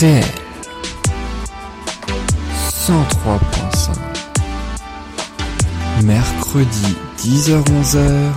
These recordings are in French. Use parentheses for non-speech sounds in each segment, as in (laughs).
RDL 103.5 Mercredi 10h-11h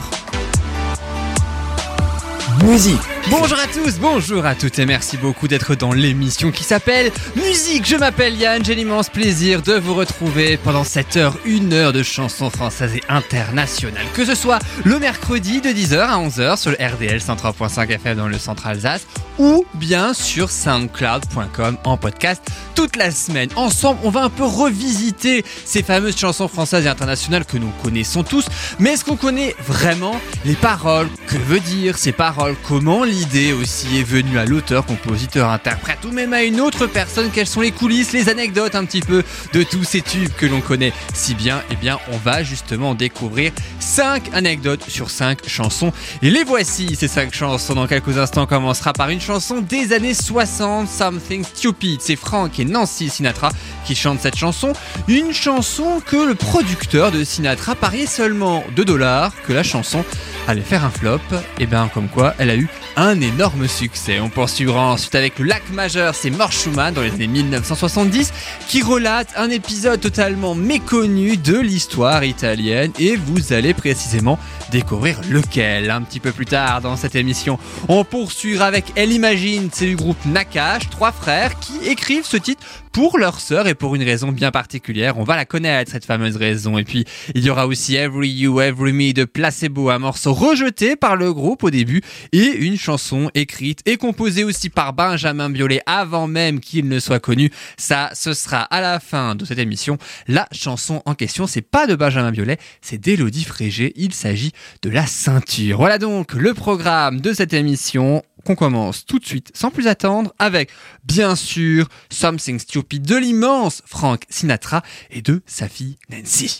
Musique Bonjour à tous, bonjour à toutes et merci beaucoup d'être dans l'émission qui s'appelle Musique. Je m'appelle Yann, j'ai l'immense plaisir de vous retrouver pendant cette heure, une heure de chansons françaises et internationales. Que ce soit le mercredi de 10h à 11h sur le RDL 103.5 FM dans le centre Alsace ou bien sur soundcloud.com en podcast toute la semaine. Ensemble, on va un peu revisiter ces fameuses chansons françaises et internationales que nous connaissons tous. Mais est-ce qu'on connaît vraiment les paroles? Que veut dire ces paroles? Comment l'idée aussi est venue à l'auteur, compositeur, interprète ou même à une autre personne Quelles sont les coulisses, les anecdotes un petit peu de tous ces tubes que l'on connaît si bien? Eh bien, on va justement découvrir 5 anecdotes sur 5 chansons. Et les voici, ces 5 chansons. Dans quelques instants, on commencera par une chanson des années 60, Something Stupid. C'est Frank et Nancy Sinatra qui chantent cette chanson. Une chanson que le producteur de Sinatra pariait seulement 2 dollars que la chanson allait faire un flop. Et bien, comme quoi, elle a eu un énorme succès. On poursuivra ensuite avec le lac majeur, c'est Mort Schumann dans les années 1970 qui relate un épisode totalement méconnu de l'histoire italienne et vous allez précisément découvrir lequel un petit peu plus tard dans cette émission. On poursuivra avec Elle Imagine, c'est du groupe Nakash, trois frères qui écrivent ce titre pour leur sœur et pour une raison bien particulière. On va la connaître, cette fameuse raison. Et puis, il y aura aussi Every You, Every Me de Placebo, un morceau rejeté par le groupe au début et une chanson écrite et composée aussi par Benjamin Biolay avant même qu'il ne soit connu. Ça, ce sera à la fin de cette émission. La chanson en question, c'est pas de Benjamin Biolay, c'est d'Élodie Frégé. Il s'agit de la ceinture. Voilà donc le programme de cette émission qu'on commence tout de suite sans plus attendre avec bien sûr Something Stupid de l'immense Frank Sinatra et de sa fille Nancy.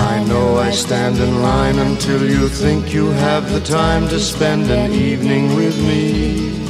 I know I stand in line until you think you have the time to spend an evening with me.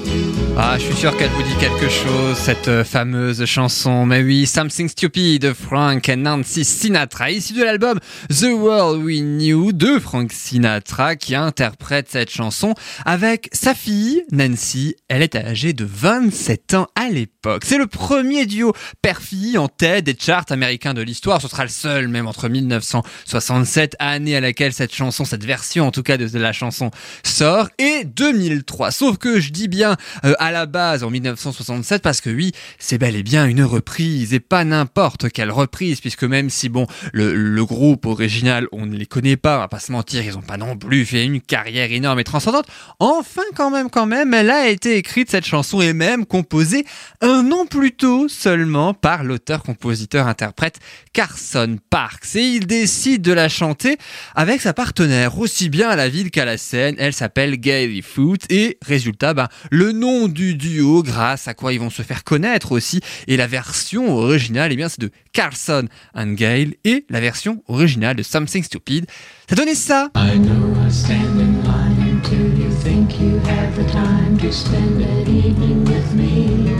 Ah, je suis sûr qu'elle vous dit quelque chose, cette euh, fameuse chanson. Mais oui, Something Stupid de Frank and Nancy Sinatra, issu de l'album The World We Knew de Frank Sinatra, qui interprète cette chanson avec sa fille, Nancy. Elle est âgée de 27 ans à l'époque. C'est le premier duo père-fille en tête des charts américains de l'histoire. Ce sera le seul, même entre 1967, année à laquelle cette chanson, cette version en tout cas de la chanson sort, et 2003. Sauf que je dis bien euh, à la base en 1967 parce que oui, c'est bel et bien une reprise et pas n'importe quelle reprise puisque même si bon, le, groupe original, on ne les connaît pas, on va pas se mentir, ils ont pas non plus fait une carrière énorme et transcendante. Enfin, quand même, quand même, elle a été écrite cette chanson et même composée un an plus tôt seulement par l'auteur-compositeur-interprète Carson Parks et il décide de la chanter avec sa partenaire aussi bien à la ville qu'à la scène. Elle s'appelle Gaily Foot et résultat, ben, le nom du duo grâce à quoi ils vont se faire connaître aussi. Et la version originale, eh bien, c'est de Carlson and Gale et la version originale de Something Stupid. Ça donnait ça. I know I stand in line until you think you have the time to spend an evening with me.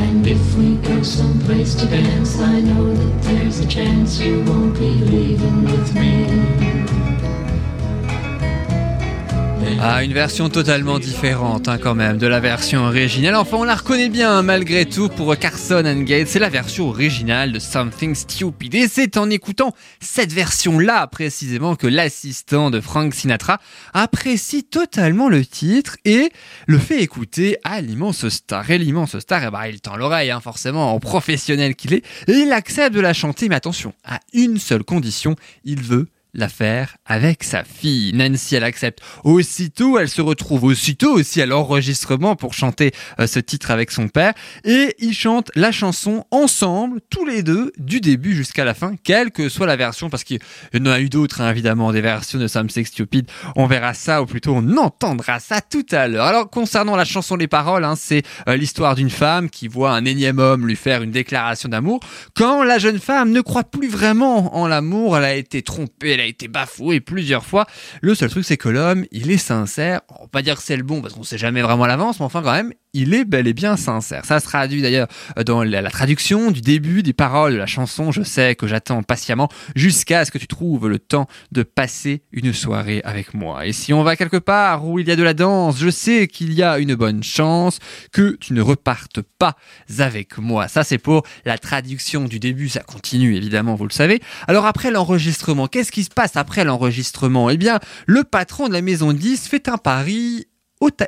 And if we go someplace to dance, I know that there's a chance you won't be leaving with me. Ah, une version totalement différente hein, quand même de la version originale. Enfin, on la reconnaît bien hein, malgré tout pour Carson and Gate. C'est la version originale de Something Stupid. Et c'est en écoutant cette version-là précisément que l'assistant de Frank Sinatra apprécie totalement le titre et le fait écouter à l'immense star. Et l'immense star, eh ben, il tend l'oreille hein, forcément en professionnel qu'il est et il accepte de la chanter. Mais attention, à une seule condition, il veut l'affaire avec sa fille. Nancy, elle accepte aussitôt, elle se retrouve aussitôt aussi à l'enregistrement pour chanter euh, ce titre avec son père et ils chantent la chanson ensemble, tous les deux, du début jusqu'à la fin, quelle que soit la version, parce qu'il y en a eu d'autres, hein, évidemment, des versions de Something Stupid. On verra ça, ou plutôt on entendra ça tout à l'heure. Alors, concernant la chanson Les Paroles, hein, c'est euh, l'histoire d'une femme qui voit un énième homme lui faire une déclaration d'amour. Quand la jeune femme ne croit plus vraiment en l'amour, elle a été trompée, elle a été bafouée plusieurs fois. Le seul truc, c'est que l'homme, il est sincère. On va pas dire que c'est le bon, parce qu'on sait jamais vraiment à l'avance, mais enfin quand même, il est bel et bien sincère. Ça se traduit d'ailleurs dans la, traduction du début des paroles de la chanson. Je sais que j'attends patiemment jusqu'à ce que tu trouves le temps de passer une soirée avec moi. Et si on va quelque part où il y a de la danse, je sais qu'il y a une bonne chance que tu ne repartes pas avec moi. Ça, c'est pour la traduction du début. Ça continue, évidemment, vous le savez. Alors après l'enregistrement, qu'est-ce qui se passe après l'enregistrement? Eh bien, le patron de la maison 10 fait un pari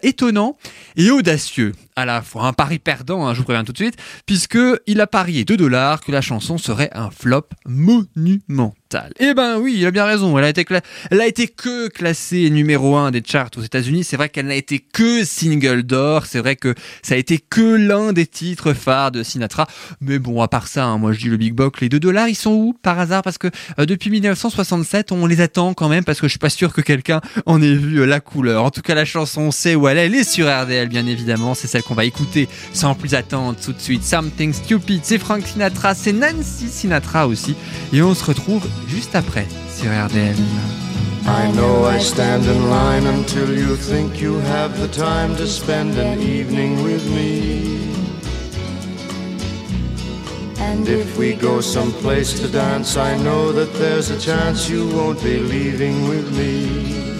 étonnant et audacieux à la fois. Un pari perdant, hein, je vous préviens tout de suite, puisque il a parié 2 dollars que la chanson serait un flop monumental. Eh ben oui, il a bien raison. Elle a été, que classée numéro 1 des charts aux États-Unis. C'est vrai qu'elle n'a été que single d'or. C'est vrai que ça a été que l'un des titres phares de Sinatra. Mais bon, à part ça, hein, moi je dis le Big Box, les 2 dollars, ils sont où par hasard? Parce que euh, depuis 1967, on les attend quand même parce que je suis pas sûr que quelqu'un en ait vu euh, la couleur. En tout cas, la chanson, on sait où elle est. Elle est sur RDL, bien évidemment. C'est celle qu'on va écouter sans plus attendre tout de suite. Something Stupid, c'est Frank Sinatra, c'est Nancy Sinatra aussi. Et on se retrouve juste après sur RDL. I know I stand in line until you think you have the time to spend an evening with me. And if we go someplace to dance, I know that there's a chance you won't be leaving with me.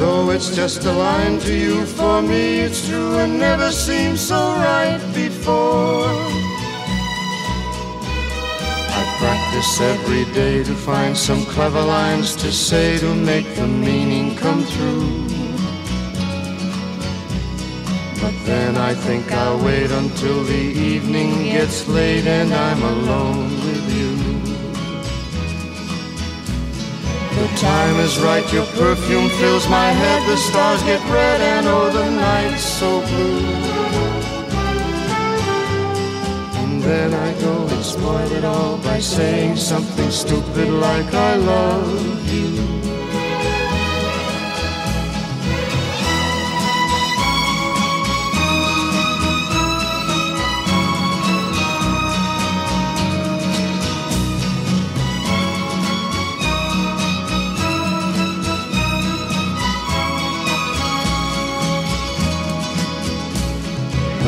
Though it's just a line to you, for me it's true and never seemed so right before. I practice every day to find some clever lines to say to make the meaning come through. But then I think I'll wait until the evening gets late and I'm alone The time is right, your perfume fills my head, the stars get red and oh the night's so blue. And then I go and spoil it all by saying something stupid like I love you.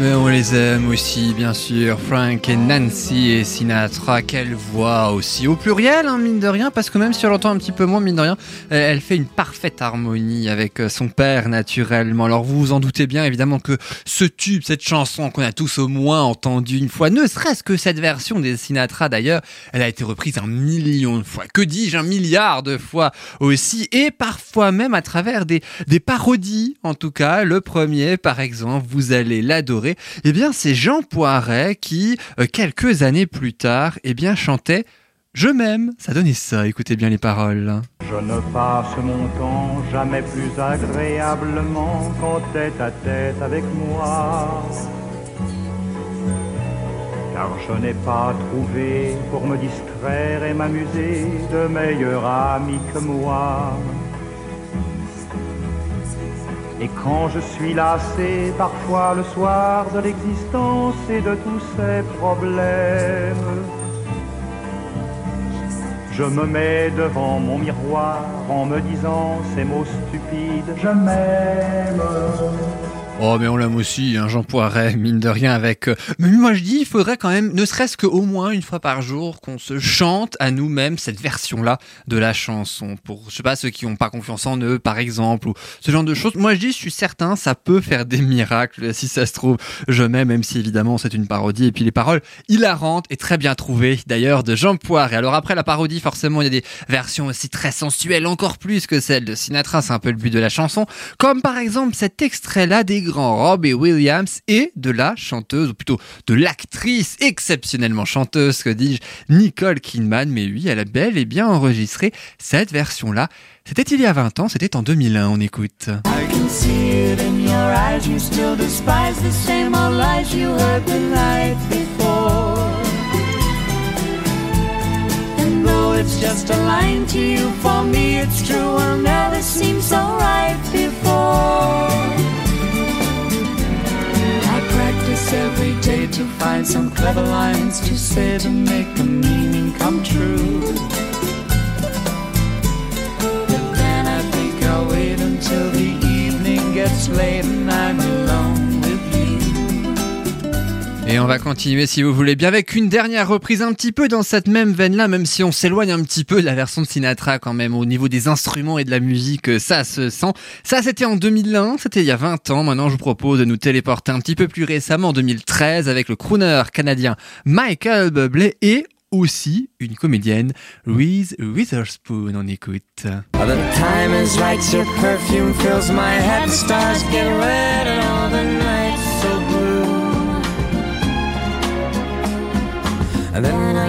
Mais on les aime aussi, bien sûr. Frank et Nancy et Sinatra, quelle voix aussi. Au pluriel, hein, mine de rien, parce que même si on l'entend un petit peu moins, mine de rien, elle fait une parfaite harmonie avec euh, son père, naturellement. Alors vous vous en doutez bien, évidemment, que ce tube, cette chanson qu'on a tous au moins entendu une fois, ne serait-ce que cette version des Sinatra d'ailleurs, elle a été reprise un million de fois. Que dis-je, un milliard de fois aussi. Et parfois même à travers des, des parodies, en tout cas. Le premier, par exemple, vous allez l'adorer. Eh bien, c'est Jean Poiret qui, euh, quelques années plus tard, eh bien, chantait Je m'aime. Ça donnait ça, écoutez bien les paroles. Je ne passe mon temps jamais plus agréablement qu'en tête à tête avec moi. Car je n'ai pas trouvé pour me distraire et m'amuser de meilleur ami que moi. Et quand je suis lassé parfois le soir de l'existence et de tous ces problèmes, je me mets devant mon miroir en me disant ces mots stupides, je m'aime. Oh mais on l'aime aussi, hein, Jean Poiret, mine de rien avec... euh, Mais moi je dis, il faudrait quand même, ne serait-ce qu'au moins une fois par jour, qu'on se chante à nous-mêmes cette version-là de la chanson. Pour, je sais pas, ceux qui n'ont pas confiance en eux, par exemple, ou ce genre de choses. Moi je dis, je suis certain, ça peut faire des miracles, si ça se trouve. Je m'aime, même si évidemment c'est une parodie. Et puis les paroles hilarantes et très bien trouvées, d'ailleurs, de Jean Poiret. Alors après la parodie, forcément, il y a des versions aussi très sensuelles, encore plus que celle de Sinatra, c'est un peu le but de la chanson. Comme par exemple cet extrait-là des grands Robbie Williams et de la chanteuse, ou plutôt de l'actrice exceptionnellement chanteuse, que dis-je, Nicole Kidman. Mais oui, elle a bel et bien enregistré cette version-là. C'était il y a 20 ans, c'était en 2001, on écoute. I can see it in your eyes. You still despise the same old lies you heard the night before. And though it's just a line to you, for me it's true. Will never seem so right before. Every day to find some clever lines to say to make the meaning come true. But then I think I'll wait until the evening gets late and I'm alone. Et on va continuer si vous voulez bien avec une dernière reprise un petit peu dans cette même veine-là, même si on s'éloigne un petit peu de la version de Sinatra quand même au niveau des instruments et de la musique, euh, ça se sent. Ça c'était en 2001, c'était il y a 20 ans. Maintenant je vous propose de nous téléporter un petit peu plus récemment en 2013 avec le crooner canadien Michael Bublé et aussi une comédienne Reese Witherspoon. On écoute. The time is right, your perfume fills my head. Stars get red all the nights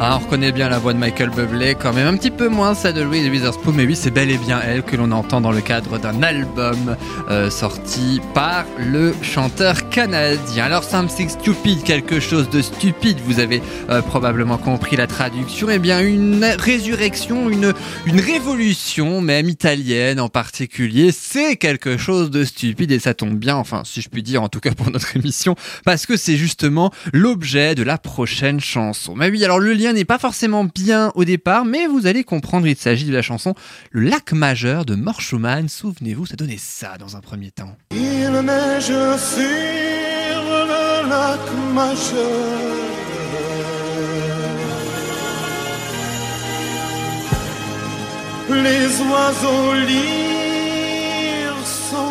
Ah, on reconnaît bien la voix de Michael Bublé, quand même un petit peu moins celle de Louise Witherspoon, mais oui, c'est bel et bien elle que l'on entend dans le cadre d'un album euh, sorti par le chanteur canadien. Alors, Something Stupid, quelque chose de stupide, vous avez euh, probablement compris la traduction, eh bien une résurrection, une, révolution, même italienne en particulier, c'est quelque chose de stupide et ça tombe bien, enfin, si je puis dire, en tout cas pour notre (laughs) émission, parce que c'est justement l'objet de la prochaine chanson. Mais oui, alors le lien n'est pas forcément bien au départ, mais vous allez comprendre, il s'agit de la chanson Le lac majeur de Mort Schumann. Souvenez-vous, ça donnait ça dans un premier temps. Il neige sur le lac majeur. Les oiseaux lyres sont.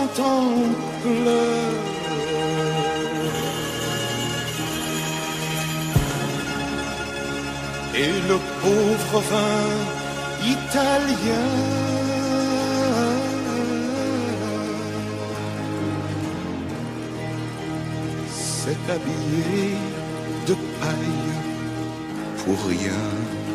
Et le pauvre vin italien s'est habillé de paille pour rien.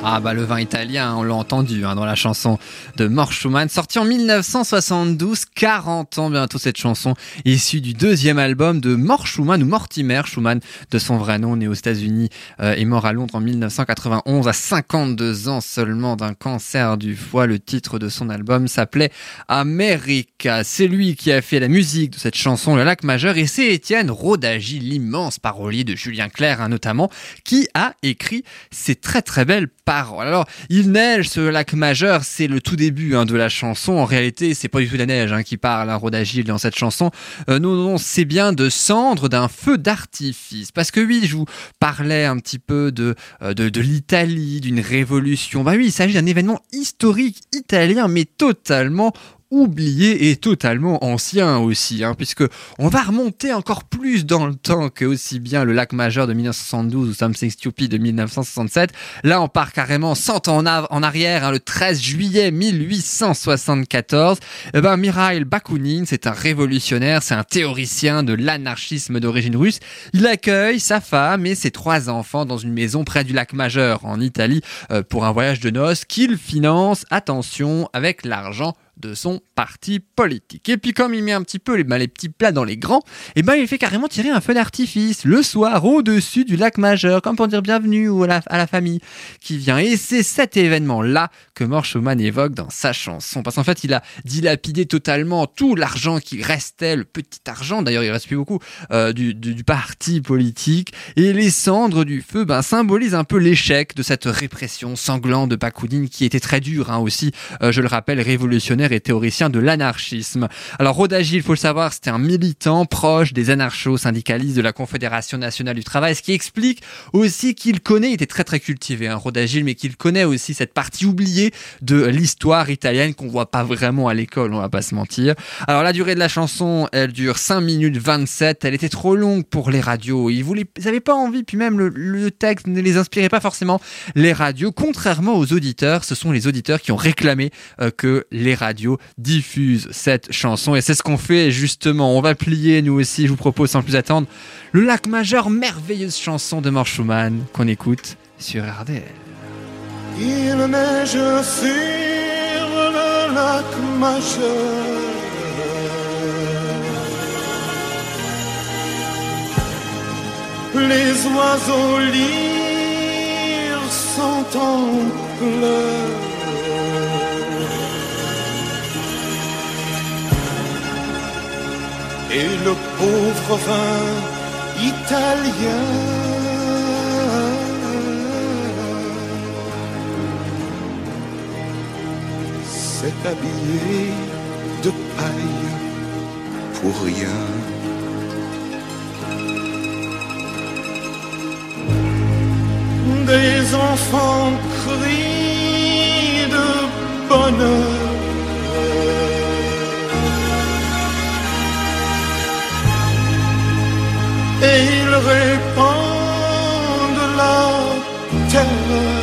Ah bah le vin italien, on l'a entendu hein, dans la chanson de Mort Schumann, sortie en 1972, 40 ans bientôt cette chanson, issue du deuxième album de Mort Schumann ou Mortimer Schumann de son vrai nom, né aux États-Unis euh, et mort à Londres en 1991 à 52 ans seulement d'un cancer du foie. Le titre de son album s'appelait America. C'est lui qui a fait la musique de cette chanson Le Lac Majeur et c'est Étienne Rodagy, l'immense parolier de Julien Clerc hein, notamment, qui a écrit ces très très belles paroles. Alors, il neige, ce lac majeur, c'est le tout début hein, de la chanson. En réalité, c'est pas du tout la neige hein, qui parle, hein, Rodagil, dans cette chanson. Euh, non, non, c'est bien de cendres d'un feu d'artifice. Parce que oui, je vous parlais un petit peu de, euh, de l'Italie, d'une révolution. Bah oui, il s'agit d'un événement historique italien, mais totalement oublié et totalement ancien aussi, hein, puisque on va remonter encore plus dans le temps que aussi bien le lac majeur de 1972 ou Something Stupid de 1967. Là, on part carrément 100 ans en, arrière, hein, le 13 juillet 1874. Eh ben, Mikhail Bakounine, c'est un révolutionnaire, c'est un théoricien de l'anarchisme d'origine russe. Il accueille sa femme et ses trois enfants dans une maison près du lac majeur en Italie euh, pour un voyage de noces qu'il finance, attention, avec l'argent de son parti politique. Et puis comme il met un petit peu les, bah, les petits plats dans les grands, et ben il fait carrément tirer un feu d'artifice le soir au-dessus du lac majeur, comme pour dire bienvenue à la, famille qui vient. Et c'est cet événement-là que Mort évoque dans sa chanson. Parce qu'en fait, il a dilapidé totalement tout l'argent qui restait, le petit argent, d'ailleurs il reste plus beaucoup, euh, du parti politique. Et les cendres du feu ben, symbolisent un peu l'échec de cette répression sanglante de Bakounine qui était très dure hein, aussi, euh, je le rappelle, révolutionnaire et théoricien de l'anarchisme. Alors Rodagi, il faut le savoir, c'était un militant proche des anarcho-syndicalistes de la Confédération nationale du travail, ce qui explique aussi qu'il connaît, il était très très cultivé, hein, Rodagil, mais qu'il connaît aussi cette partie oubliée de l'histoire italienne qu'on voit pas vraiment à l'école, on va pas se mentir. Alors la durée de la chanson, elle dure 5 minutes 27, elle était trop longue pour les radios, ils voulaient, ils avaient pas envie, puis même le, le texte ne les inspirait pas forcément les radios, contrairement aux auditeurs, ce sont les auditeurs qui ont réclamé euh, que les radios diffusent cette chanson, et c'est ce qu'on fait justement, on va plier nous aussi, je vous propose sans plus attendre, le lac majeur, merveilleuse chanson de Mort qu'on écoute sur RDL. Il neige sur le lac majeur. Les oiseaux lyres sont. Et le pauvre vin italien s'est habillé de paille pour rien. Des enfants crient de bonheur. Répandent la terreur.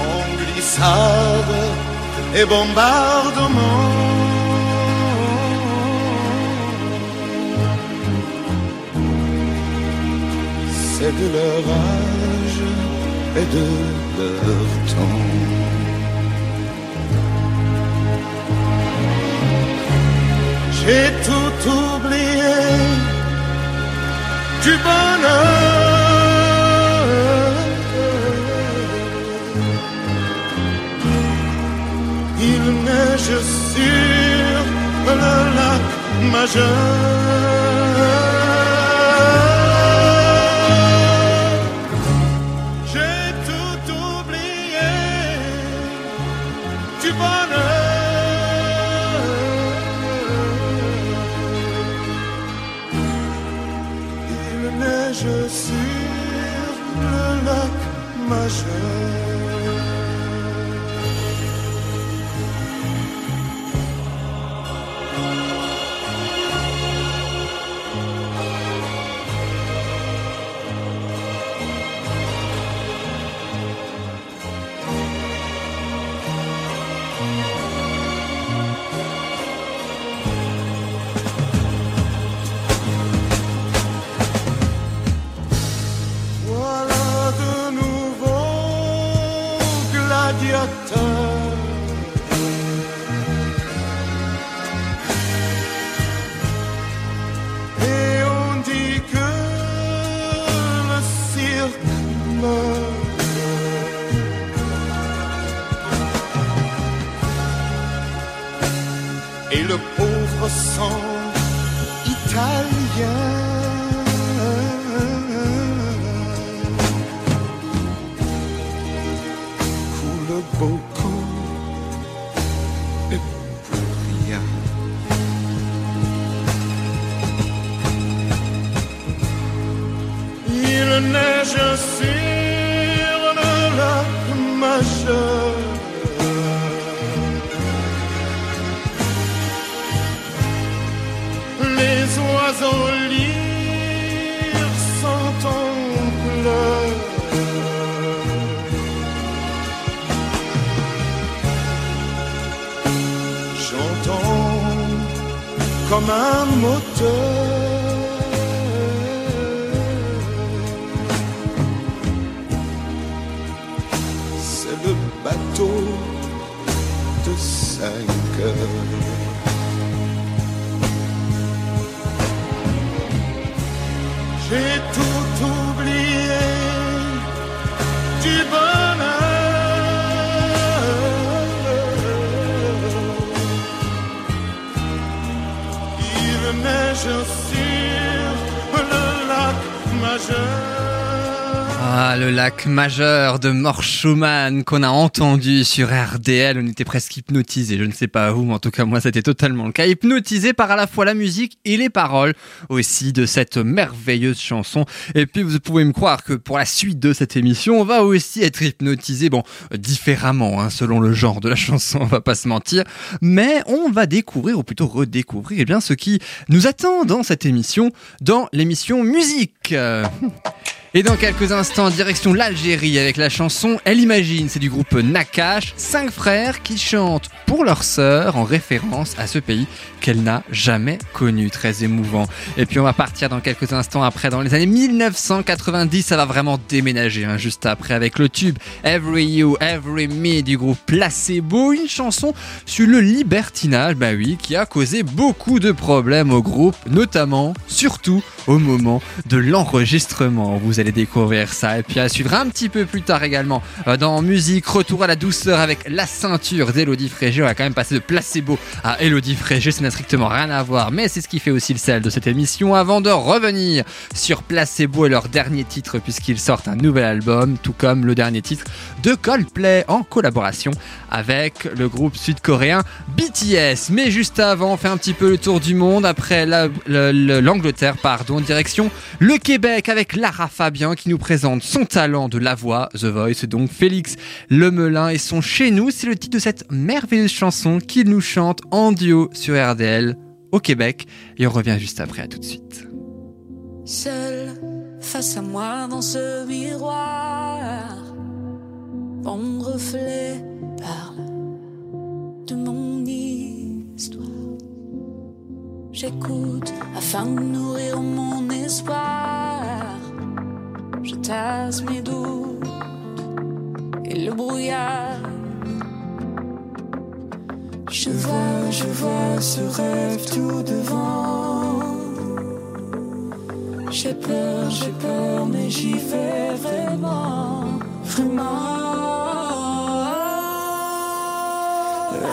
en glissade et bombardement. C'est de leur âge et de leur temps. J'ai tout oublié du bonheur. Il neige sur le lac majeur. Et le pauvre sang italien. Beaucoup comme un moteur. de majeur. Ah, le lac majeur de Mort Schumann qu'on a entendu sur RDL. On était presque hypnotisé. Je ne sais pas où, mais en tout cas, moi, c'était totalement le cas. Hypnotisé par à la fois la musique et les paroles aussi de cette merveilleuse chanson. Et puis, vous pouvez me croire que pour la suite de cette émission, on va aussi être hypnotisé, bon, différemment, hein, selon le genre de la chanson, on va pas se mentir. Mais on va découvrir, ou plutôt redécouvrir, eh bien, ce qui nous attend dans cette émission, dans l'émission musique. Et dans quelques instants, direction l'Algérie avec la chanson Elle Imagine. C'est du groupe Nakash, cinq frères qui chantent pour leur sœur en référence à ce pays qu'elle n'a jamais connu. Très émouvant. Et puis on va partir dans quelques instants après, dans les années 1990. Ça va vraiment déménager hein, juste après avec le tube Every You, Every Me du groupe Placebo. Une chanson sur le libertinage, bah oui, qui a causé beaucoup de problèmes au groupe, notamment, surtout au moment de l'enregistrement. Allez découvrir ça. Et puis à suivre un petit peu plus tard également euh, dans musique, retour à la douceur avec la ceinture d'Elodie Frégé. On va quand même passer de placebo à Elodie Frégé. Ça n'a strictement rien à voir, mais c'est ce qui fait aussi le sel de cette émission. Avant de revenir sur Placebo et leur dernier titre, puisqu'ils sortent un nouvel album, tout comme le dernier titre de Coldplay en collaboration avec le groupe sud-coréen BTS. Mais juste avant, on fait un petit peu le tour du monde après la- le- le- l'Angleterre, pardon, direction le Québec avec Lara Qui nous présente son talent de la voix, The Voice, donc Félix Lemelin et son Chez nous, c'est le titre de cette merveilleuse chanson qu'il nous chante en duo sur RDL au Québec et on revient juste après, à tout de suite. Seul face à moi dans ce miroir, mon reflet parle de mon histoire. J'écoute afin de nourrir mon espoir. Je tasse mes doutes et le brouillard. Je vois, je vois ce rêve tout devant. J'ai peur, j'ai peur, mais j'y vais vraiment, vraiment.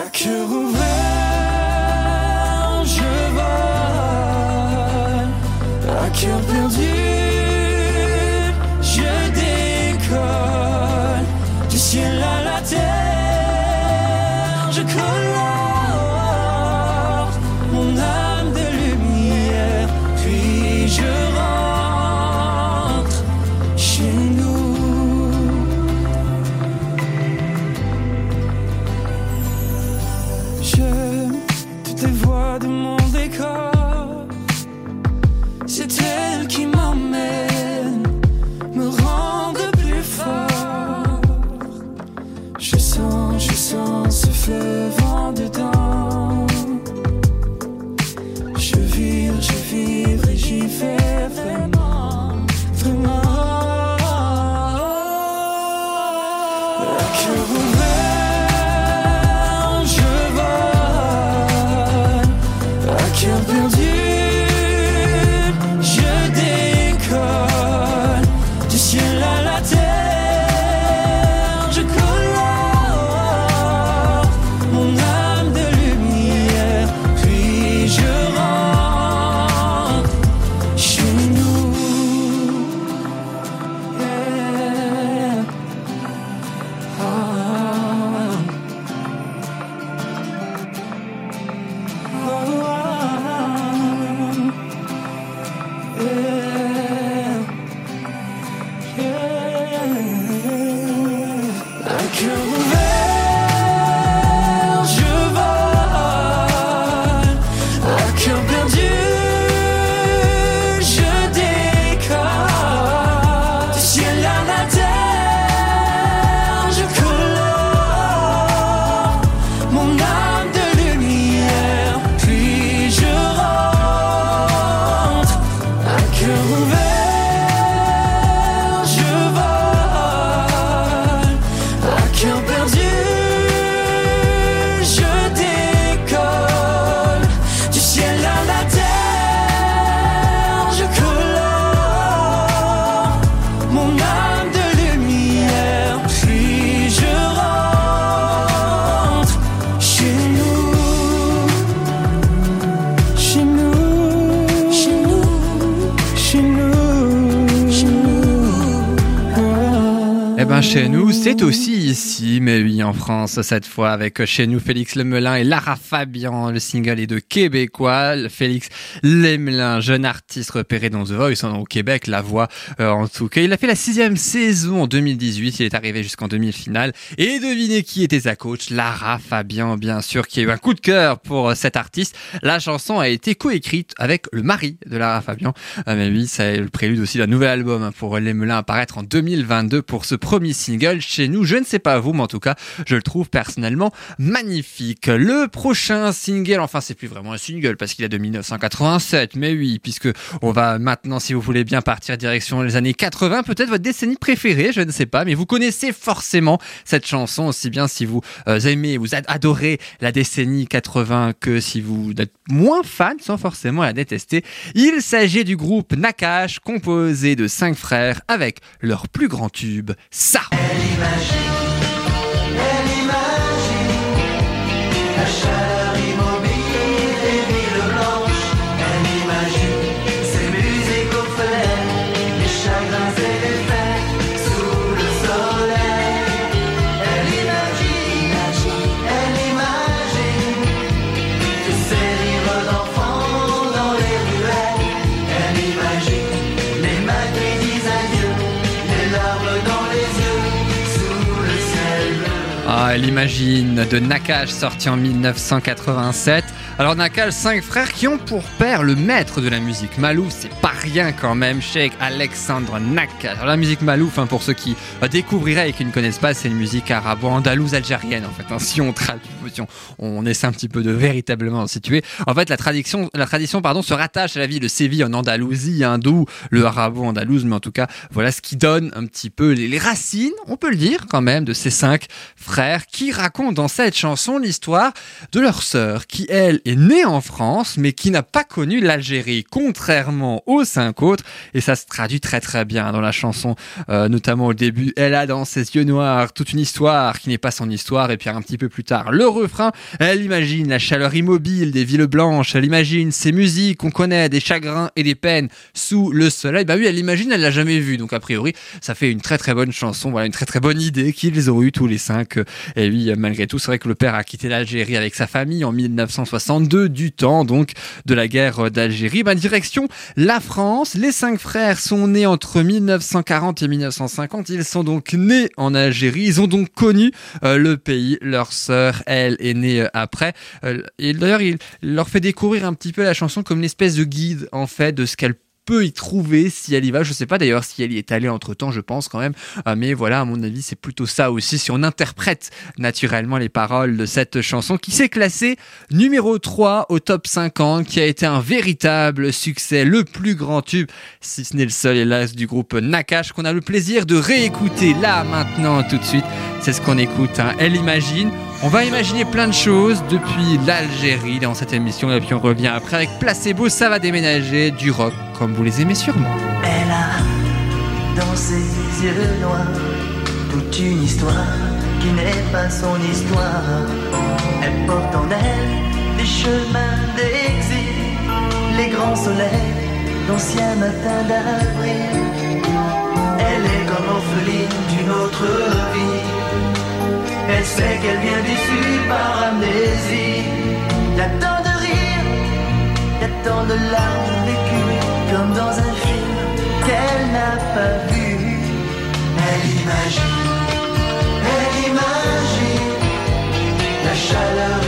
À cœur ouvert, je vole. À cœur perdu, Cette fois, avec chez nous Félix Lemelin et Lara Fabian. Le single est de Québécois. Félix Lemelin, jeune artiste repéré dans The Voice, hein, au Québec, la voix euh, en tout cas. Il a fait la sixième saison en 2018, il est arrivé jusqu'en demi-finale. Et devinez qui était sa coach? Lara Fabian, bien sûr, qui a eu un coup de cœur pour euh, cet artiste. La chanson a été coécrite avec le mari de Lara Fabian. Ah, mais oui, c'est le prélude aussi d'un nouvel album hein, pour Lemelin apparaître en 2022 pour ce premier single chez nous. Je ne sais pas vous, mais en tout cas, je le trouve personnellement magnifique. Le prochain single, enfin, c'est plus vraiment un single parce qu'il est de 1987, mais oui, puisque on va maintenant, si vous voulez bien partir direction les années 80, peut-être votre décennie préférée, je ne sais pas, mais vous connaissez forcément cette chanson aussi bien si vous euh, aimez, vous adorez la décennie 80 que si vous êtes moins fan sans forcément la détester. Il s'agit du groupe Nakash, composé de cinq frères avec leur plus grand tube, ça. Ah, elle imagine de Nakash sorti en 1987. Alors Nakash, cinq frères qui ont pour père le maître de la musique Malouf, c'est pas rien quand même, Sheikh Alexandre Nakash. Alors la musique Malouf, hein, pour ceux qui euh, découvriraient et qui ne connaissent pas, c'est une musique arabo-andalouse algérienne en fait. hein. Si on traduit, si on, on essaie un petit peu de véritablement situer. En fait, la tradition, la tradition pardon, se rattache à la ville de Séville en Andalousie, hein, d'où le arabo-andalouse, mais en tout cas, voilà ce qui donne un petit peu les, les racines, on peut le dire quand même, de ces cinq frères qui racontent dans cette chanson l'histoire de leur sœur qui, elle, est née en France, mais qui n'a pas connu l'Algérie, contrairement aux cinq autres. Et ça se traduit très très bien dans la chanson, euh, notamment au début. Elle a dans ses yeux noirs toute une histoire qui n'est pas son histoire. Et puis un petit peu plus tard, le refrain, elle imagine la chaleur immobile des villes blanches. Elle imagine ces musiques qu'on connaît, des chagrins et des peines sous le soleil. Bah oui, elle imagine, elle l'a jamais vu. Donc a priori, ça fait une très très bonne chanson. Voilà, une très très bonne idée qu'ils ont eu tous les cinq. Et oui, malgré tout, c'est vrai que le père a quitté l'Algérie avec sa famille en 1962, du temps donc de la guerre d'Algérie. Bah, direction la France. Les cinq frères sont nés entre 1940 et 1950. Ils sont donc nés en Algérie. Ils ont donc connu euh, le pays. Leur sœur, elle, est née euh, après. Euh, et d'ailleurs, il leur fait découvrir un petit peu la chanson comme une espèce de guide en fait de ce qu'elle peut y trouver si elle y va. Je sais pas d'ailleurs si elle y est allée entre temps, je pense quand même. Euh, mais voilà, à mon avis, c'est plutôt ça aussi. Si on interprète naturellement les paroles de cette chanson qui s'est classée numéro 3 au top 50, qui a été un véritable succès, le plus grand tube, si ce n'est le seul hélas, du groupe Nakash, qu'on a le plaisir de réécouter là, maintenant, tout de suite. C'est ce qu'on écoute, hein. Elle imagine. On va imaginer plein de choses depuis l'Algérie dans cette émission et puis on revient après avec Placebo, ça va déménager, du rock comme vous les aimez sûrement. Elle a dans ses yeux noirs toute une histoire qui n'est pas son histoire. Elle porte en elle les chemins d'exil, les grands soleils d'anciens matins d'avril. Elle est comme orpheline d'une autre vie. Elle sait qu'elle vient d'issue par amnésie. Y a tant de rires, y a tant de larmes comme dans un film qu'elle n'a pas vu. Elle imagine, elle imagine la chaleur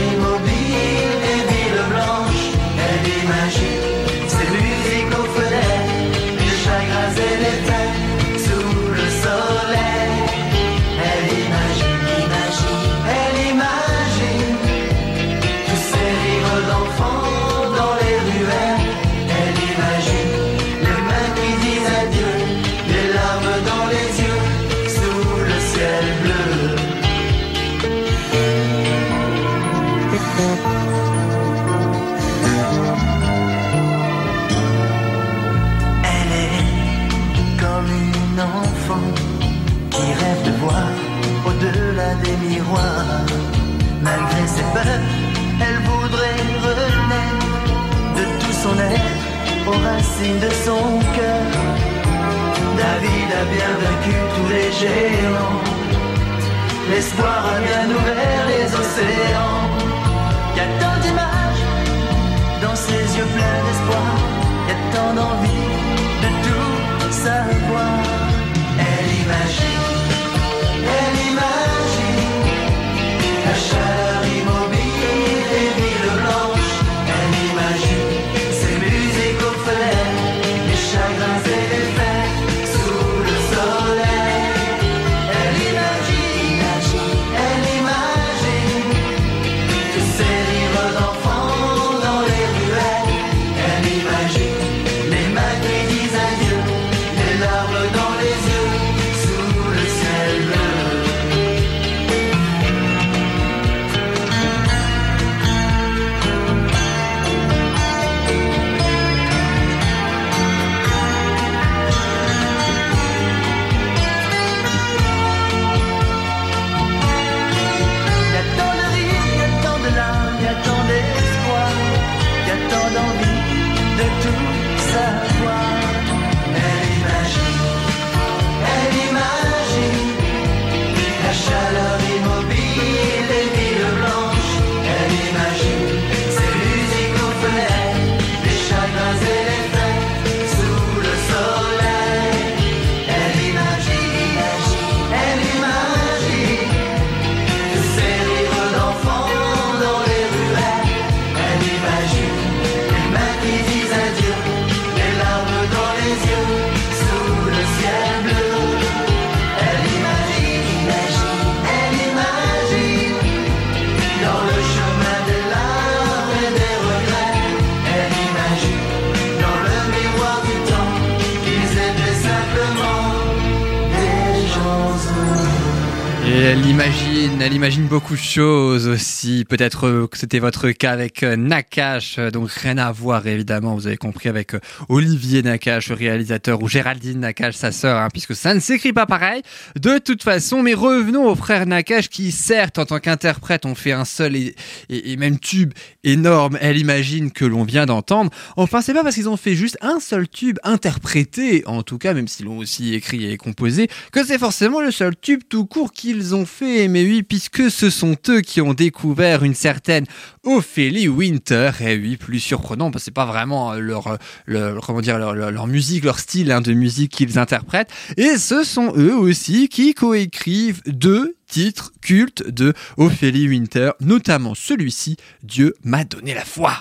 Et elle imagine, beaucoup de choses aussi. Peut-être euh, que c'était votre cas avec euh, Nakash, donc rien à voir évidemment, vous avez compris, avec euh, Olivier Nakash, réalisateur, ou Géraldine Nakash, sa sœur, hein, puisque ça ne s'écrit pas pareil. De toute façon, mais revenons aux frères Nakash qui, certes, en tant qu'interprète, ont fait un seul et, et- et même tube énorme, elle imagine que l'on vient d'entendre. Enfin, c'est pas parce qu'ils ont fait juste un seul tube interprété, en tout cas, même s'ils l'ont aussi écrit et composé, que c'est forcément le seul tube tout court qu'ils ont fait. Mais oui, puisque ce sont eux qui ont découvert une certaine Ophélie Winter. Et oui, plus surprenant, parce que c'est pas vraiment leur, leur, comment dire, leur, musique, leur style hein, de musique qu'ils interprètent. Et ce sont eux aussi qui coécrivent deux titres cultes de Ophélie Winter, notamment celui-ci, Dieu m'a donné la foi.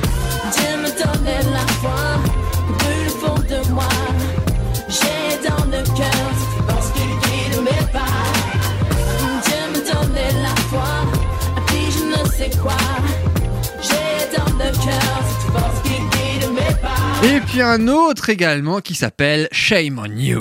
Dieu puis un autre également qui s'appelle Shame on You.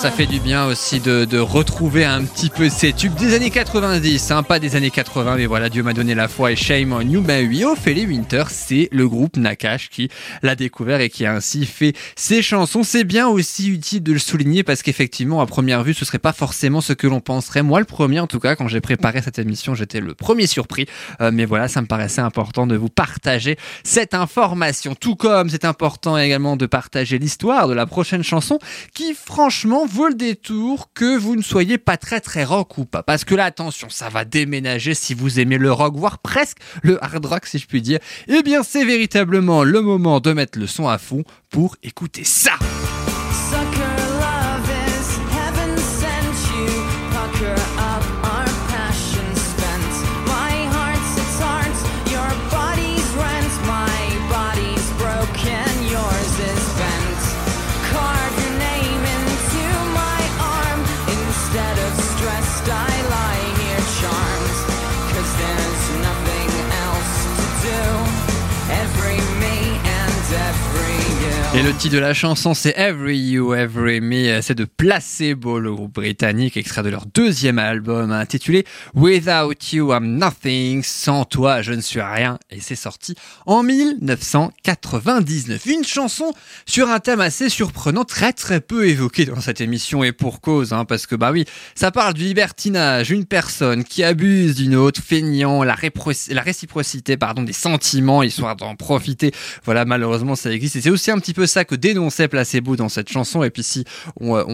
Ça fait du bien aussi de, de retrouver un petit peu ces tubes des années 90, hein, pas des années 80, mais voilà, Dieu m'a donné la foi et Shame on You. Ben oui, Ophélie Winter, c'est le groupe Nakash qui l'a découvert et qui a ainsi fait ses chansons. C'est bien aussi utile de le souligner parce qu'effectivement, à première vue, ce serait pas forcément ce que l'on penserait. Moi, le premier, en tout cas, quand j'ai préparé cette émission, j'étais le premier surpris. Euh, mais voilà, ça me paraissait important de vous partager cette information. Tout comme c'est important également de partager l'histoire de la prochaine chanson qui, franchement, vaut le détour que vous ne soyez pas très très rock ou pas. Parce que là, attention, ça va déménager si vous aimez le rock, voire presque le hard rock, si je puis dire. Eh bien, c'est véritablement le moment de mettre le son à fond pour écouter ça. Et le titre de la chanson, c'est Every You, Every Me. C'est de Placebo, le groupe britannique, extrait de leur deuxième album intitulé Without You, I'm Nothing. Sans toi, je ne suis rien. Et c'est sorti en 1999. Une chanson sur un thème assez surprenant, très très peu évoqué dans cette émission et pour cause, hein, parce que bah oui, ça parle du libertinage, une personne qui abuse d'une autre, feignant la, la réciprocité, pardon, des sentiments, histoire d'en profiter. Voilà, malheureusement, ça existe. Et c'est aussi un petit peu ça que dénonçait Placebo dans cette chanson. Et puis si on, euh,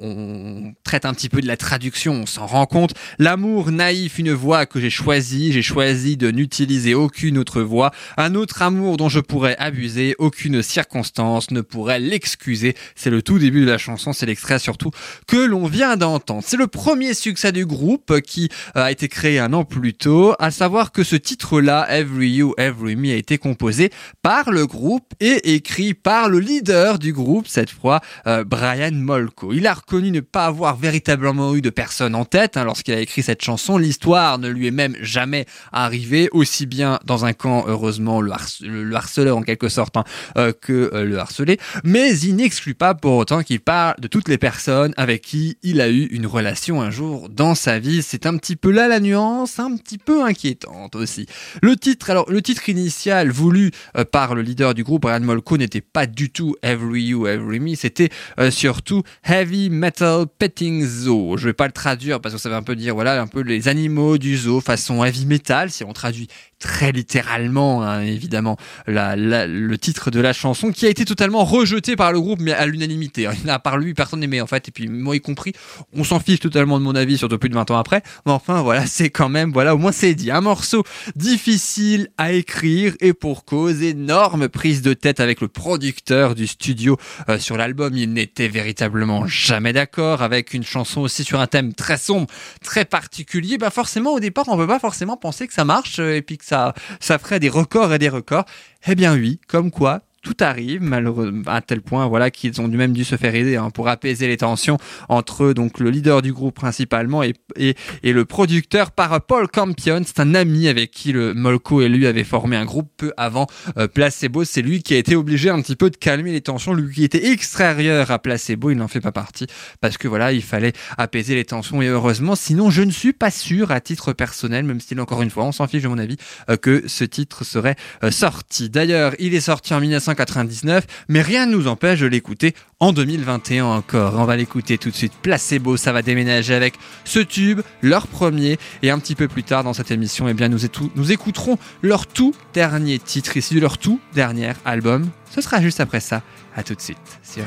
on- traite un petit peu de la traduction, on s'en rend compte. L'amour naïf, une voie que j'ai choisie. J'ai choisi de n'utiliser aucune autre voie. Un autre amour dont je pourrais abuser. Aucune circonstance ne pourrait l'excuser. C'est le tout début de la chanson. C'est l'extrait surtout que l'on vient d'entendre. C'est le premier succès du groupe qui euh, a été créé un an plus tôt. À savoir que ce titre-là, Every You, Every Me, a été composé par le groupe et écrit par le leader du groupe, cette fois euh, Brian Molko. Il a reconnu ne pas avoir véritablement eu de personne en tête hein, lorsqu'il a écrit cette chanson. L'histoire ne lui est même jamais arrivée, aussi bien dans un camp, heureusement, le, harce- le- le harceleur en quelque sorte, hein, euh, que euh, le harcelé. Mais il n'exclut pas pour autant qu'il parle de toutes les personnes avec qui il a eu une relation un jour dans sa vie. C'est un petit peu là la nuance, un petit peu inquiétante aussi. Le titre, alors le titre initial voulu par le leader du groupe, Brian Molko, n'était pas du tout Every You, Every Me, c'était euh, surtout Heavy Metal Petting Zoo. Je vais pas le traduire parce que ça veut un peu dire, voilà, un peu les animaux du zoo façon heavy metal, si on traduit très littéralement, hein, évidemment, le titre de la chanson, qui a été totalement rejeté par le groupe, mais à l'unanimité. hein. Il n'a par lui, personne n'aimait, en fait, et puis moi y compris, on s'en fiche totalement de mon avis, surtout plus de 20 ans après, mais enfin, voilà, (laughs) c'est quand même, voilà, au moins c'est dit. Un morceau difficile à écrire, et pour cause, énorme prise de tête avec le producteur du studio euh, sur l'album. Il n'était véritablement jamais d'accord, avec une chanson aussi sur un thème très sombre, très particulier. Bah forcément, au départ, on peut pas forcément penser que ça marche, euh, et puis que ça, ça ferait des records et des records. Eh bien oui, comme quoi tout arrive malheureusement à tel point voilà qu'ils ont même dû se faire aider hein, pour apaiser les tensions entre donc le leader du groupe principalement et, et, et le producteur par Paul Campion. C'est un ami avec qui le Molko et lui avaient formé un groupe peu avant euh, Placebo. C'est lui qui a été obligé un petit peu de calmer les tensions. Lui qui était extérieur à Placebo il n'en fait pas partie parce que voilà il fallait apaiser les tensions. Et heureusement sinon je ne suis pas sûr à titre personnel même si encore une fois on s'en fiche de mon avis euh, que ce titre serait euh, sorti. D'ailleurs, il est sorti en 1999, mais rien ne nous empêche de l'écouter en 2021 encore. On va l'écouter tout de suite. Placebo, ça va déménager avec ce tube, leur premier, et un petit peu plus tard dans cette émission, eh bien, nous, nous écouterons leur tout dernier titre, ici de leur tout dernier album. Ce sera juste après ça. À tout de suite sur.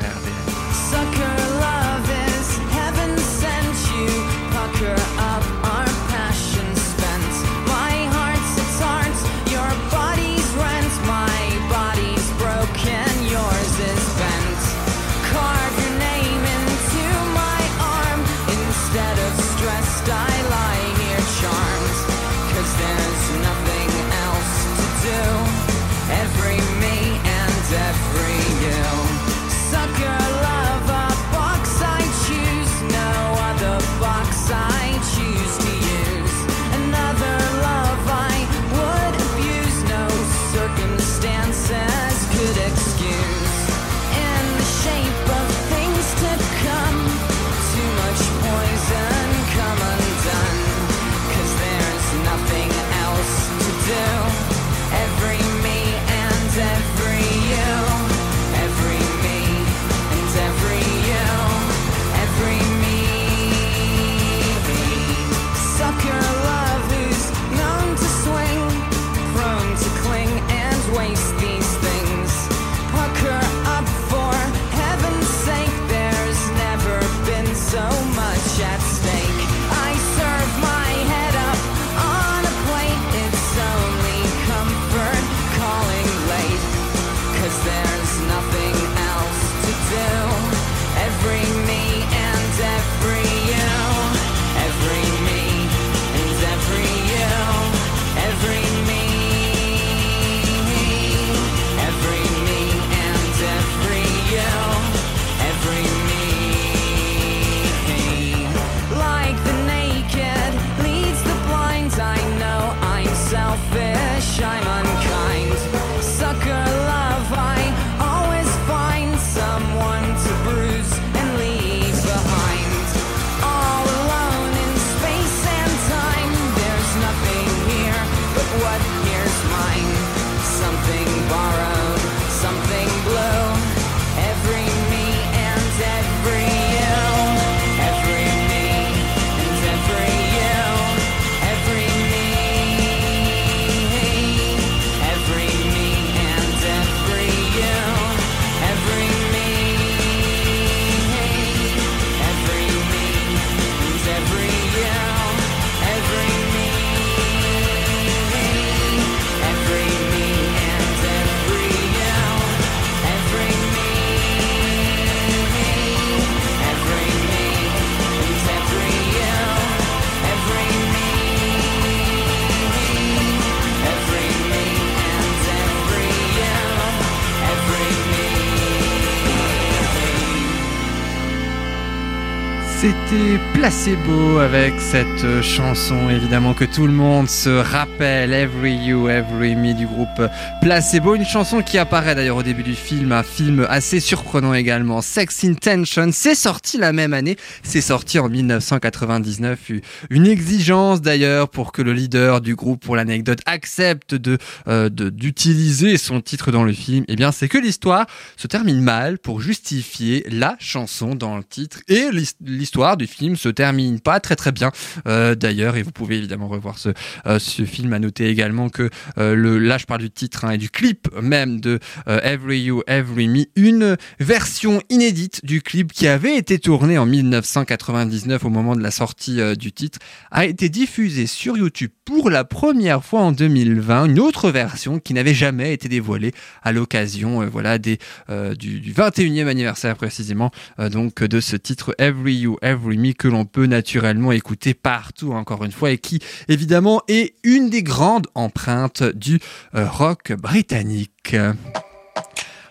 C'était Placebo avec cette chanson évidemment que tout le monde se rappelle. Every You, Every Me du groupe Placebo, une chanson qui apparaît d'ailleurs au début du film, un film assez surprenant également, Sex Intention, c'est sorti la même année, c'est sorti en 1999, une exigence d'ailleurs pour que le leader du groupe pour l'anecdote accepte de euh, d'utiliser son titre dans le film, et bien c'est que l'histoire se termine mal pour justifier la chanson dans le titre et l'histoire du film se termine pas très très bien euh, d'ailleurs et vous pouvez évidemment revoir ce, euh, ce film. À noter également que euh, le là je parle du titre hein, et du clip même de Every You Every Me une version inédite du clip qui avait été tourné en 1999 au moment de la sortie du titre a été diffusée sur YouTube pour la première fois en 2020 une autre version qui n'avait jamais été dévoilée à l'occasion voilà des du, du 21e anniversaire précisément donc de ce titre Every You Every Me que l'on peut naturellement écouter partout encore une fois et qui évidemment est une des grandes empreintes du euh, rock britannique.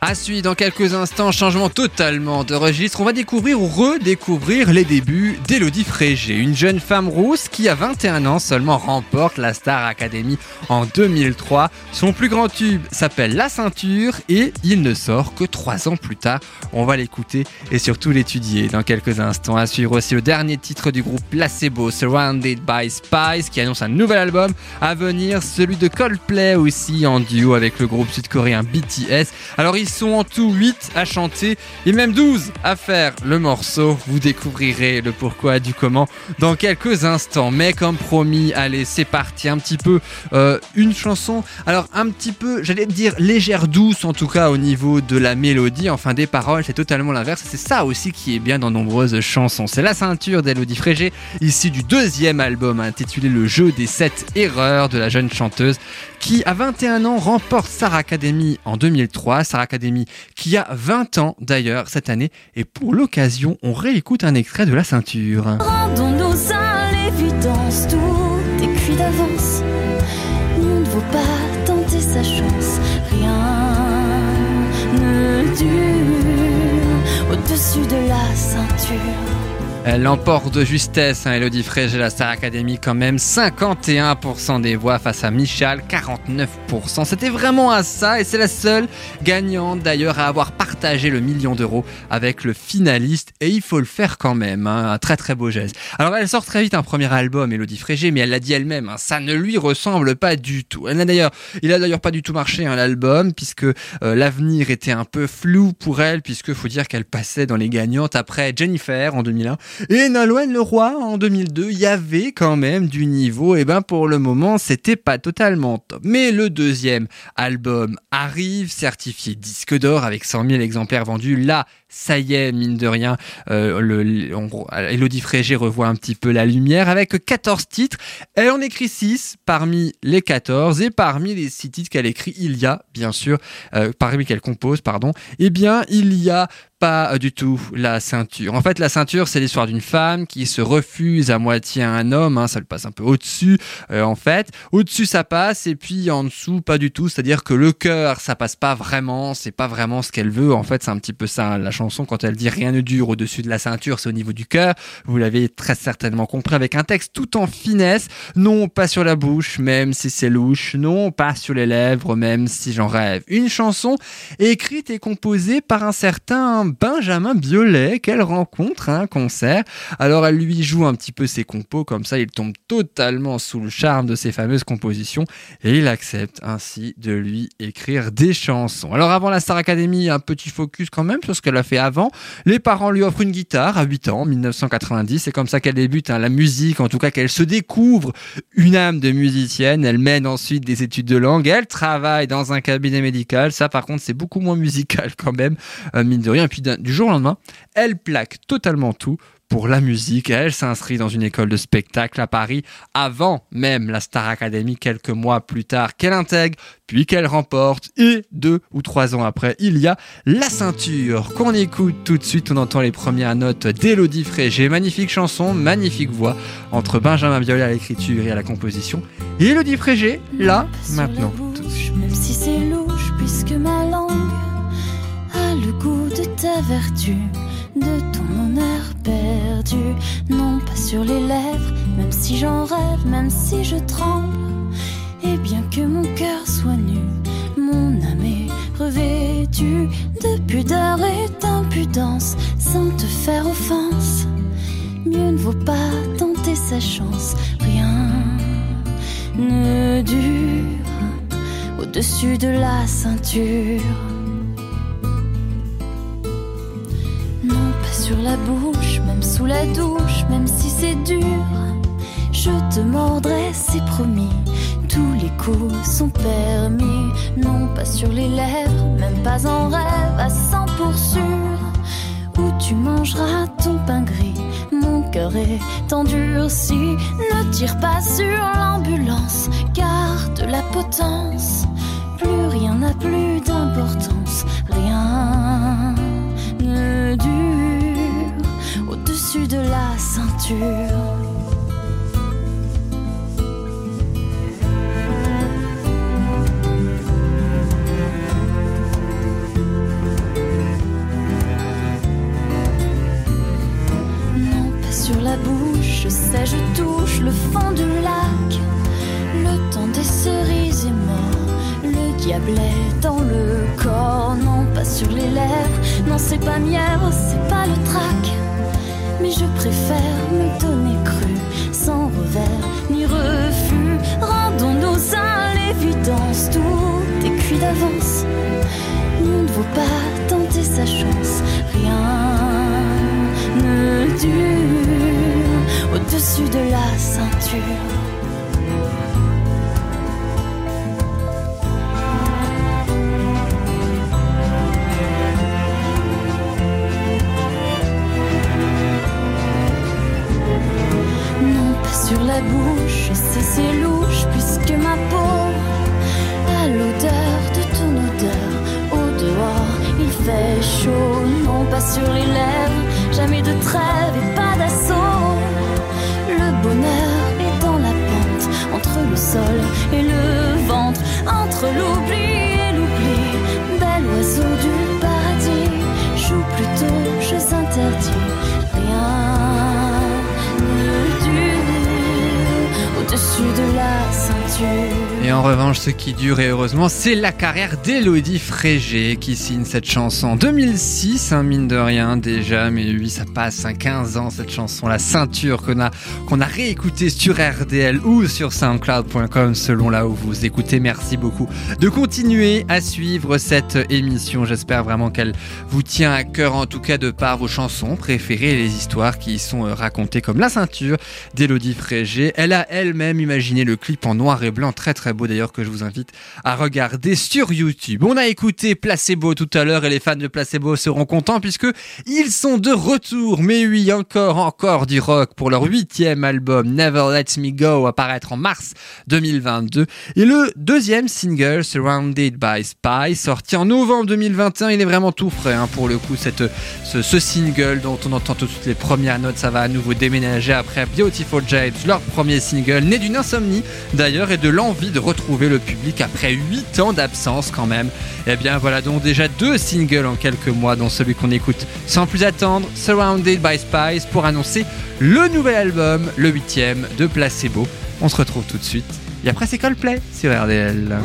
À suivre dans quelques instants, changement totalement de registre. On va découvrir ou redécouvrir les débuts d'Elodie Frégé, une jeune femme rousse qui, à 21 ans seulement, remporte la Star Academy en 2003. Son plus grand tube s'appelle La Ceinture et il ne sort que trois ans plus tard. On va l'écouter et surtout l'étudier dans quelques instants. À suivre aussi le dernier titre du groupe Placebo, Surrounded by Spies, qui annonce un nouvel album à venir, celui de Coldplay aussi en duo avec le groupe sud-coréen BTS. Alors ils sont en tout 8 à chanter et même 12 à faire le morceau. Vous découvrirez le pourquoi du comment dans quelques instants. Mais comme promis, allez, c'est parti. Un petit peu euh, une chanson. Alors un petit peu, j'allais dire légère, douce en tout cas au niveau de la mélodie. Enfin des paroles, c'est totalement l'inverse. C'est ça aussi qui est bien dans nombreuses chansons. C'est la ceinture d'Elodie Frégé, ici du deuxième album intitulé Le jeu des 7 erreurs de la jeune chanteuse qui à 21 ans remporte Star Academy en 2003. Star Academy qui a 20 ans d'ailleurs cette année. Et pour l'occasion, on réécoute un extrait de la ceinture. Rendons-nous à l'évidence, tout est cuit d'avance. Ne pas tenter sa chance, rien ne dure au-dessus de la ceinture. Elle l'emporte de justesse, hein, Elodie Frégé, la Star Academy quand même. 51% des voix face à Michal, 49%. C'était vraiment à ça et c'est la seule gagnante d'ailleurs à avoir partagé le million d'euros avec le finaliste et il faut le faire quand même, hein, un très très beau geste. Alors elle sort très vite un premier album, Elodie Frégé, mais elle l'a dit elle-même, hein, ça ne lui ressemble pas du tout. Elle n'a d'ailleurs, il a d'ailleurs pas du tout marché l'album puisque euh, l'avenir était un peu flou pour elle puisque faut dire qu'elle passait dans les gagnantes après Jennifer en 2001 et Nolwenn Leroy en 2002, il y avait quand même du niveau. Et ben pour le moment, c'était pas totalement top. Mais le deuxième album arrive, certifié disque d'or avec 100 000 exemplaires vendus. Là, ça y est, mine de rien, euh, Elodie Frégé revoit un petit peu la lumière avec 14 titres. Elle en écrit 6 parmi les 14 et parmi les 6 titres qu'elle écrit, il y a, bien sûr, euh, parmi qu'elle compose, pardon, eh bien, il y a pas du tout la ceinture. En fait, la ceinture, c'est l'histoire d'une femme qui se refuse à moitié à un homme. Hein, ça le passe un peu au-dessus, euh, en fait. Au-dessus, ça passe, et puis en dessous, pas du tout. C'est-à-dire que le cœur, ça passe pas vraiment. C'est pas vraiment ce qu'elle veut. En fait, c'est un petit peu ça. La chanson, quand elle dit rien ne dure au-dessus de la ceinture, c'est au niveau du cœur. Vous l'avez très certainement compris avec un texte tout en finesse. Non, pas sur la bouche, même si c'est louche. Non, pas sur les lèvres, même si j'en rêve. Une chanson écrite et composée par un certain Benjamin Biolay qu'elle rencontre à un concert. Alors elle lui joue un petit peu ses compos, comme ça il tombe totalement sous le charme de ses fameuses compositions et il accepte ainsi de lui écrire des chansons. Alors avant la Star Academy, un petit focus quand même sur ce qu'elle a avant. Les parents lui offrent une guitare à 8 ans, en 1990. C'est comme ça qu'elle débute hein, la musique, en tout cas qu'elle se découvre une âme de musicienne. Elle mène ensuite des études de langue. Elle travaille dans un cabinet médical. Ça, par contre, c'est beaucoup moins musical (laughs) quand même, euh, mine de rien. Et puis du jour au lendemain, elle plaque totalement tout pour la musique. Elle s'inscrit dans une école de spectacle à Paris avant même la Star Academy quelques mois plus tard qu'elle intègre, puis qu'elle remporte. Et deux ou trois ans après, il y a la ceinture qu'on écoute tout de suite. On entend les premières notes d'Élodie Frégé. Magnifique chanson, magnifique voix entre Benjamin Biolay à l'écriture et à la composition. Et Élodie Frégé, là, maintenant. Même si c'est louche, puisque ma langue a le goût de ta vertu, de perdu, non pas sur les lèvres, même si j'en rêve, même si je tremble. Et bien que mon cœur soit nu, mon âme est revêtue de pudeur et d'impudence, sans te faire offense. Mieux ne vaut pas tenter sa chance, rien ne dure au-dessus de la ceinture. Sur la bouche, même sous la douche, même si c'est dur. Je te mordrai, c'est promis. Tous les coups sont permis. Non, pas sur les lèvres, même pas en rêve, à 100 pour sûr. Où tu mangeras ton pain gris? Mon cœur est endurci. Ne tire pas sur l'ambulance, garde la potence. Plus rien n'a plus d'importance, rien ne dure de la ceinture. Non, pas sur la bouche, je sais, je touche le fond du lac. Le temps des cerises est mort, le diable est dans le corps. Non, pas sur les lèvres, non, c'est pas mièvre, c'est pas le trac. Mais je préfère me donner cru, sans revers ni refus. Rendons-nous à l'évidence, tout est cuit d'avance. Mieux ne vaut pas tenter sa chance, rien ne dure au-dessus de la ceinture. C'est louche puisque ma peau a l'odeur de ton odeur. Au dehors, il fait chaud, non pas sur les lèvres, jamais de trêve et pas d'assaut. Le bonheur est dans la pente, entre le sol et le ventre, entre l'oubli et l'oubli. Bel oiseau du paradis, joue plutôt jeux interdits. Au-dessus de la. Et en revanche, ce qui dure et heureusement, c'est la carrière d'Elodie Frégé qui signe cette chanson en 2006, hein, mine de rien déjà, mais oui, ça passe, hein, 15 ans cette chanson, la ceinture qu'on a, qu'on a réécoutée sur RDL ou sur soundcloud.com selon là où vous écoutez. Merci beaucoup de continuer à suivre cette émission. J'espère vraiment qu'elle vous tient à cœur, en tout cas de par vos chansons préférées et les histoires qui y sont euh, racontées comme la ceinture d'Elodie Frégé. Elle a elle-même imaginé le clip en noir et blanc, très très beau d'ailleurs que je vous invite à regarder sur YouTube. On a écouté Placebo tout à l'heure et les fans de Placebo seront contents puisque ils sont de retour. Mais oui, encore, encore du rock pour leur huitième album Never Let Me Go apparaître en mars 2022 et le deuxième single Surrounded by Spy sorti en novembre 2021. Il est vraiment tout frais hein, pour le coup ce, single dont on entend tout de suite les premières notes. Ça va à nouveau déménager après Beautiful Jade, leur premier single né d'une insomnie d'ailleurs de l'envie de retrouver le public après 8 ans d'absence quand même. Et bien voilà donc déjà deux singles en quelques mois dont celui qu'on écoute sans plus attendre, Surrounded by Spies pour annoncer le nouvel album, le huitième de Placebo. On se retrouve tout de suite. Et après c'est Coldplay sur RDL.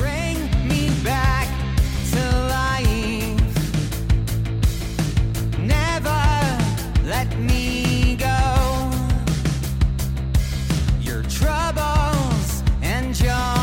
Troubles and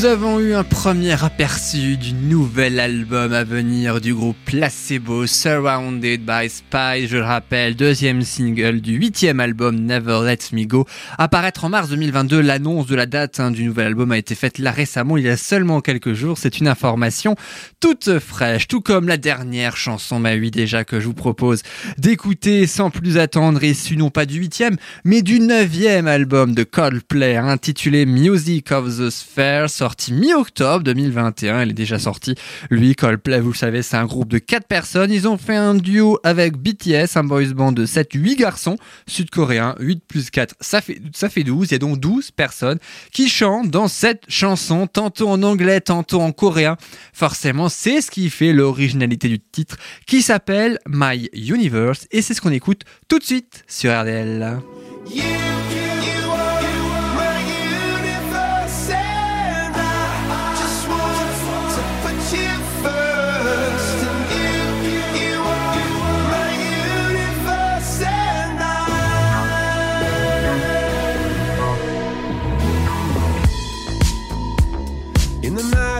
Nous avons eu un premier aperçu du nouvel album à venir du groupe Placebo, Surrounded by Spies, je le rappelle, deuxième single du huitième album Never Let Me Go. Apparaître en mars 2022, l'annonce de la date hein, du nouvel album a été faite là récemment, il y a seulement quelques jours. C'est une information toute fraîche, tout comme la dernière chanson, bah oui déjà, que je vous propose d'écouter sans plus attendre, issu non pas du huitième, mais du neuvième album de Coldplay, intitulé Music of the Sphere, sorti mi-octobre 2021. Il est déjà sorti. Lui, Coldplay, vous le savez, c'est un groupe de quatre personnes. Ils ont fait un duo avec BTS, un boys band de 7-8 garçons sud-coréens. 8 plus 4, ça fait, ça fait 12. Il y a donc 12 personnes qui chantent dans cette chanson, tantôt en anglais, tantôt en coréen. Forcément, c'est ce qui fait l'originalité du titre, qui s'appelle My Universe. Et c'est ce qu'on écoute tout de suite sur RDL. In the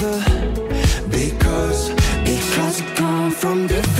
Together. Because, because we come from different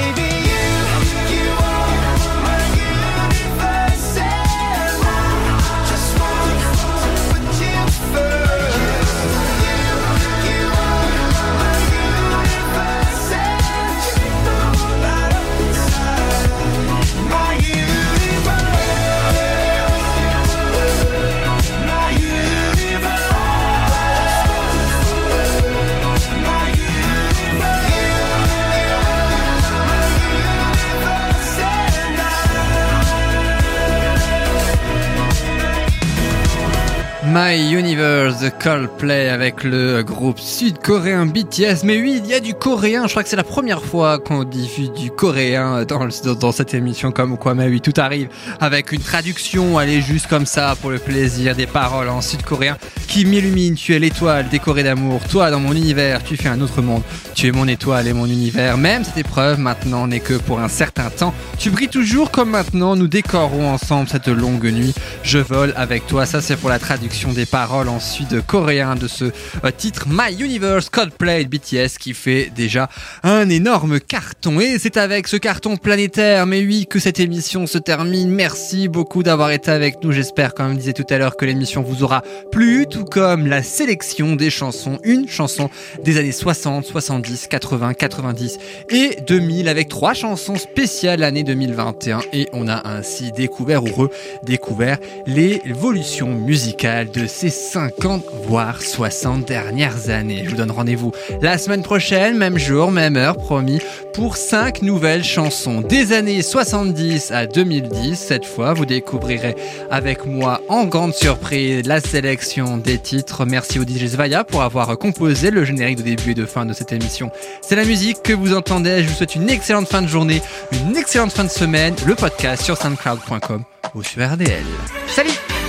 My Universe, The Coldplay avec le groupe sud-coréen BTS. Mais oui, il y a du coréen. Je crois que c'est la première fois qu'on diffuse du coréen dans, dans cette émission. Comme quoi, mais oui, tout arrive avec une traduction. Allez, juste comme ça, pour le plaisir des paroles en sud-coréen qui m'illumine. Tu es l'étoile décorée d'amour. Toi, dans mon univers, tu fais un autre monde. Tu es mon étoile et mon univers. Même cette épreuve maintenant n'est que pour un certain temps. Tu brilles toujours comme maintenant. Nous décorons ensemble cette longue nuit. Je vole avec toi. Ça, c'est pour la traduction des paroles en sud-coréen de ce euh, titre My Universe Coldplay BTS qui fait déjà un énorme carton. Et c'est avec ce carton planétaire, mais oui, que cette émission se termine. Merci beaucoup d'avoir été avec nous. J'espère, comme je disais tout à l'heure, que l'émission vous aura plu, tout comme la sélection des chansons. Une chanson des années 60, 70, 80, 90 et 2000 avec trois chansons spéciales l'année 2021. Et on a ainsi découvert ou redécouvert l'évolution musicale de ces 50 voire 60 dernières années. Je vous donne rendez-vous la semaine prochaine, même jour, même heure, promis, pour 5 nouvelles chansons des années 70 à 2010. Cette fois, vous découvrirez avec moi en grande surprise la sélection des titres. Merci au DJ Zvaya pour avoir composé le générique de début et de fin de cette émission. C'est la musique que vous entendez. Je vous souhaite une excellente fin de journée, une excellente fin de semaine. Le podcast sur soundcloud.com ou sur RDL. Salut